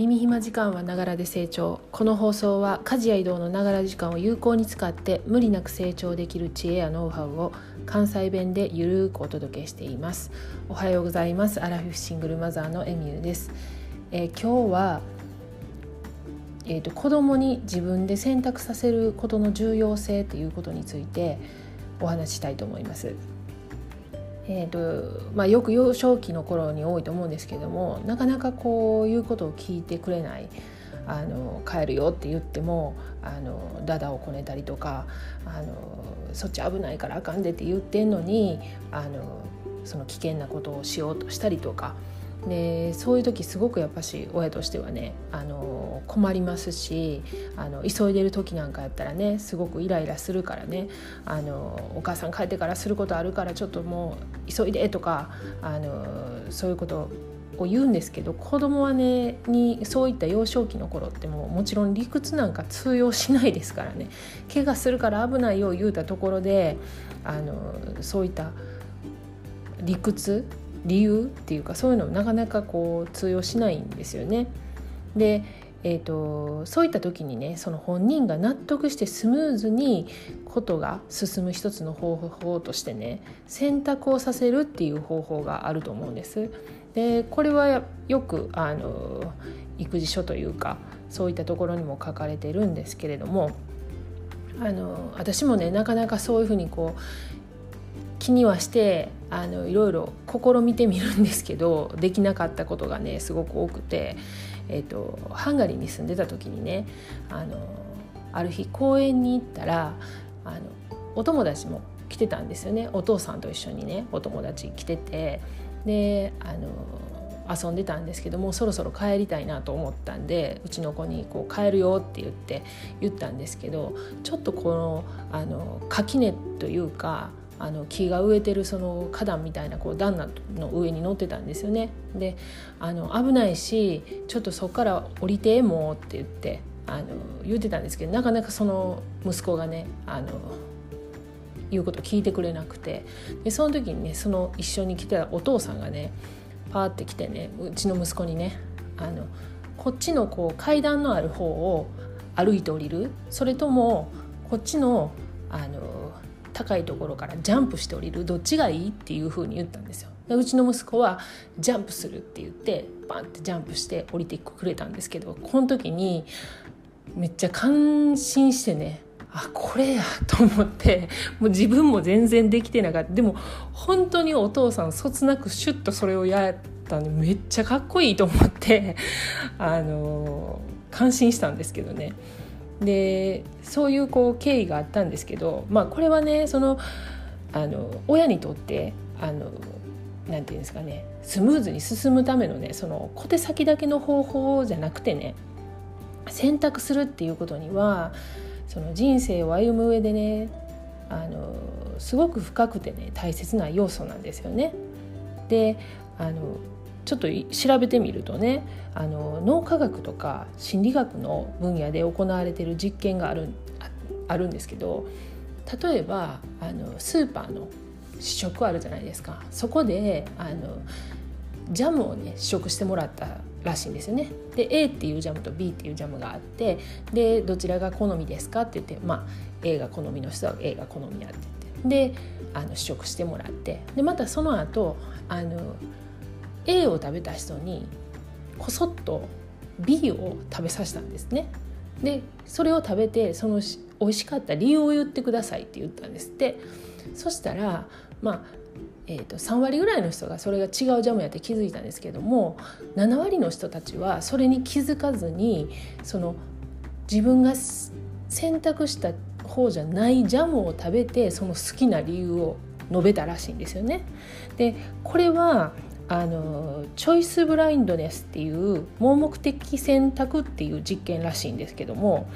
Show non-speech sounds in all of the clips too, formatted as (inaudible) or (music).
耳暇時間はながらで成長。この放送は家事や移動のながら時間を有効に使って無理なく成長できる知恵やノウハウを関西弁でゆるくお届けしています。おはようございます。アラフィフシングルマザーのエミューです、えー、今日はえーと、子供に自分で選択させることの重要性ということについてお話ししたいと思います。えーとまあ、よく幼少期の頃に多いと思うんですけどもなかなかこういうことを聞いてくれないあの帰るよって言ってもあのダダをこねたりとかあのそっち危ないからあかんでって言ってんのにあのその危険なことをしようとしたりとかでそういう時すごくやっぱし親としてはねあの困りますしあの急いでる時なんかやったらねすごくイライラするからねあのお母さん帰ってからすることあるからちょっともう急いでとかあのそういうことを言うんですけど子供はねにそういった幼少期の頃ってもうもちろん理屈なんか通用しないですからね。怪我するから危ないよ言うたところであのそういった理屈理由っていうかそういうのなかなかこう通用しないんですよね。でえーと、そういった時にねその本人が納得してスムーズにことが進む一つの方法としてね選択をさせるっていう方法があると思うんです。でこれはよくあの育児書というかそういったところにも書かれてるんですけれどもあの私もねなかなかそういうふうにこう気にはしてあのいろいろ試みてみるんですけどできなかったことがねすごく多くて、えーと、ハンガリーに住んでた時にねあのある日公園に行ったらあのお友達も来てたんですよね。お父さんと一緒にねお友達来ててであの遊んでたんですけどもそろそろ帰りたいなと思ったんでうちの子にこう帰るよって言って言ったんですけどちょっとこのあの垣根というかあの木が植えてるその花壇みたいなこう段の上に乗ってたんですよね。であの危ないしちょっとそこから降りてもって言ってあの言ってたんですけどなかなかその息子がねあの言うこと聞いてくれなくてでその時にねその一緒に来てたお父さんがねパーって来てねうちの息子にねあのこっちのこう階段のある方を歩いて降りるそれともこっちのあの高いところからジャンプして降りるどっちがいいっていうふうに言ったんですよで。うちの息子はジャンプするって言ってバンってジャンプして降りてくれたんですけどこの時にめっちゃ感心してねあこれやと思ってもう自分も全然できてなかったでも本当にお父さんそつなくシュッとそれをやったんでめっちゃかっこいいと思ってあの感心したんですけどね。でそういうこう経緯があったんですけど、まあ、これはねそのあの親にとってあのなんていうんですかねスムーズに進むためのねその小手先だけの方法じゃなくてね選択するっていうことにはその人生を歩む上でねあのすごく深くてね大切な要素なんですよね。であのちょっと調べてみるとねあの脳科学とか心理学の分野で行われている実験があるあるんですけど例えばあのスーパーの試食あるじゃないですか。そこであのジャムをね試食してもらったらしいんですよね。で A っていうジャムと B っていうジャムがあってでどちらが好みですかって言ってまあ A が好みの人は A が好みやって言って。であの試食してもらって。でまたその後あの A を食べた人にこそっと B を食べさせたんですね。でそれを食べてその美味しかった理由を言ってくださいって言ったんですってそしたらまあえーと、3割ぐらいの人がそれが違うジャムやって気づいたんですけども7割の人たちはそれに気づかずにその自分が選択した方じゃないジャムを食べてその好きな理由を述べたらしいんですよね。でこれはあのチョイスブラインドネスっていう盲目的選択っていう実験らしいんですけども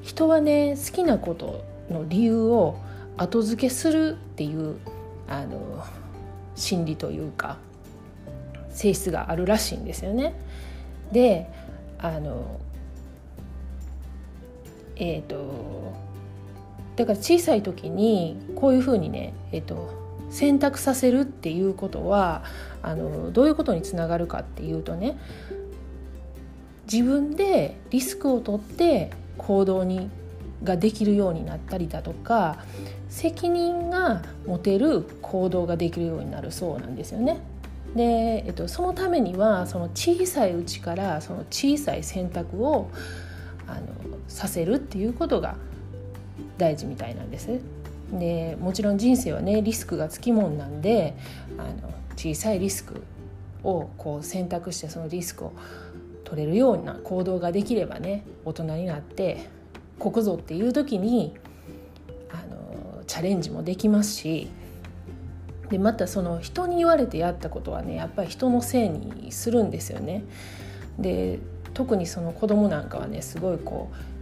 人はね好きなことの理由を後付けするっていうあの心理というか性質があるらしいんですよね。であのえっ、ー、とだから小さい時にこういうふうにねえっ、ー、と選択させるっていうことはあのどういうことにつながるかっていうとね自分でリスクを取って行動にができるようになったりだとか責任が持てる行動ができるようになるそうなんですよね。で、えっと、そのためにはその小さいうちからその小さい選択をあのさせるっていうことが大事みたいなんです。でもちろん人生はねリスクがつきもんなんであの小さいリスクをこう選択してそのリスクを取れるような行動ができればね大人になってここぞっていう時にあのチャレンジもできますしでまたその人に言われてやったことはねやっぱり人のせいにするんですよね。で特にその子供なんかはねすごいこう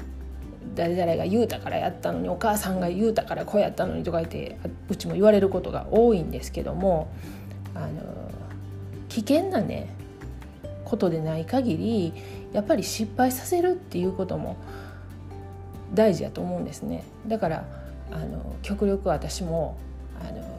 誰々が言うたからやったのにお母さんが言うたからこうやったのにとか言ってうちも言われることが多いんですけどもあの危険なねことでない限りやっぱり失敗させるっていうことも大事やと思うんですね。だからあの極力私もあの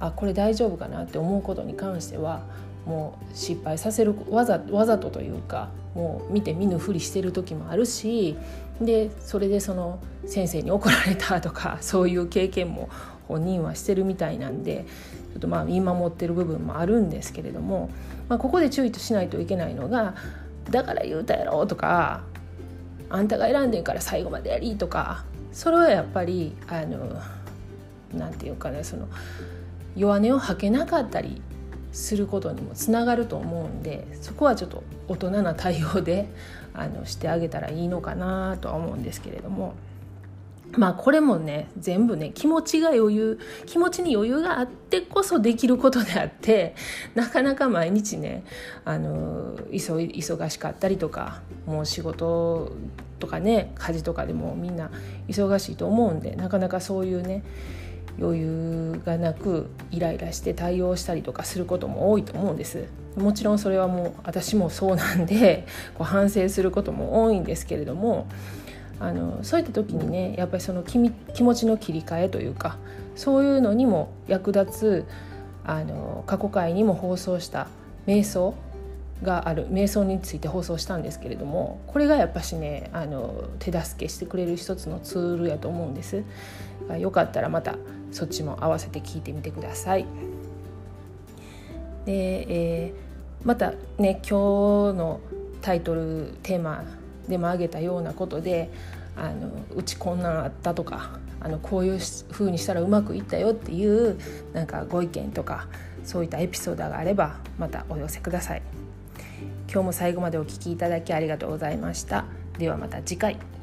あこれ大丈夫かなって思うことに関してはもう失敗させるわざわざとというかもう見て見ぬふりしてる時もあるしでそれでその先生に怒られたとか (laughs) そういう経験も本人はしてるみたいなんでちょっとまあ見守ってる部分もあるんですけれども、まあ、ここで注意としないといけないのが「だから言うたやろ」とか「あんたが選んでんから最後までやり」とかそれはやっぱりあのなんていうかねその弱音を吐けなかったりすることにもつながると思うんでそこはちょっと大人な対応で (laughs) あのしてあげたらいいのかなとは思うんですけれども。まあこれもね全部ね気持ちが余裕気持ちに余裕があってこそできることであってなかなか毎日ねあの忙しかったりとかもう仕事とかね家事とかでもみんな忙しいと思うんでなかなかそういうね余裕がなくイライラして対応したりとかすることも多いと思うんですもちろんそれはもう私もそうなんで (laughs) こう反省することも多いんですけれどもあのそういった時にねやっぱりその気気持ちの切り替えというかそういうのにも役立つあの過去回にも放送した瞑想がある瞑想について放送したんですけれどもこれがやっぱしねあの手助けしてくれる一つのツールやと思うんです。よかったらまたそっちも合わせて聞いてみてください。で、えー、またね今日のタイトルテーマでも挙げたようなことであのうちこんなんあったとかあのこういう風にしたらうまくいったよっていうなんかご意見とかそういったエピソードがあればまたお寄せください。今日も最後までお聴きいただきありがとうございました。ではまた次回。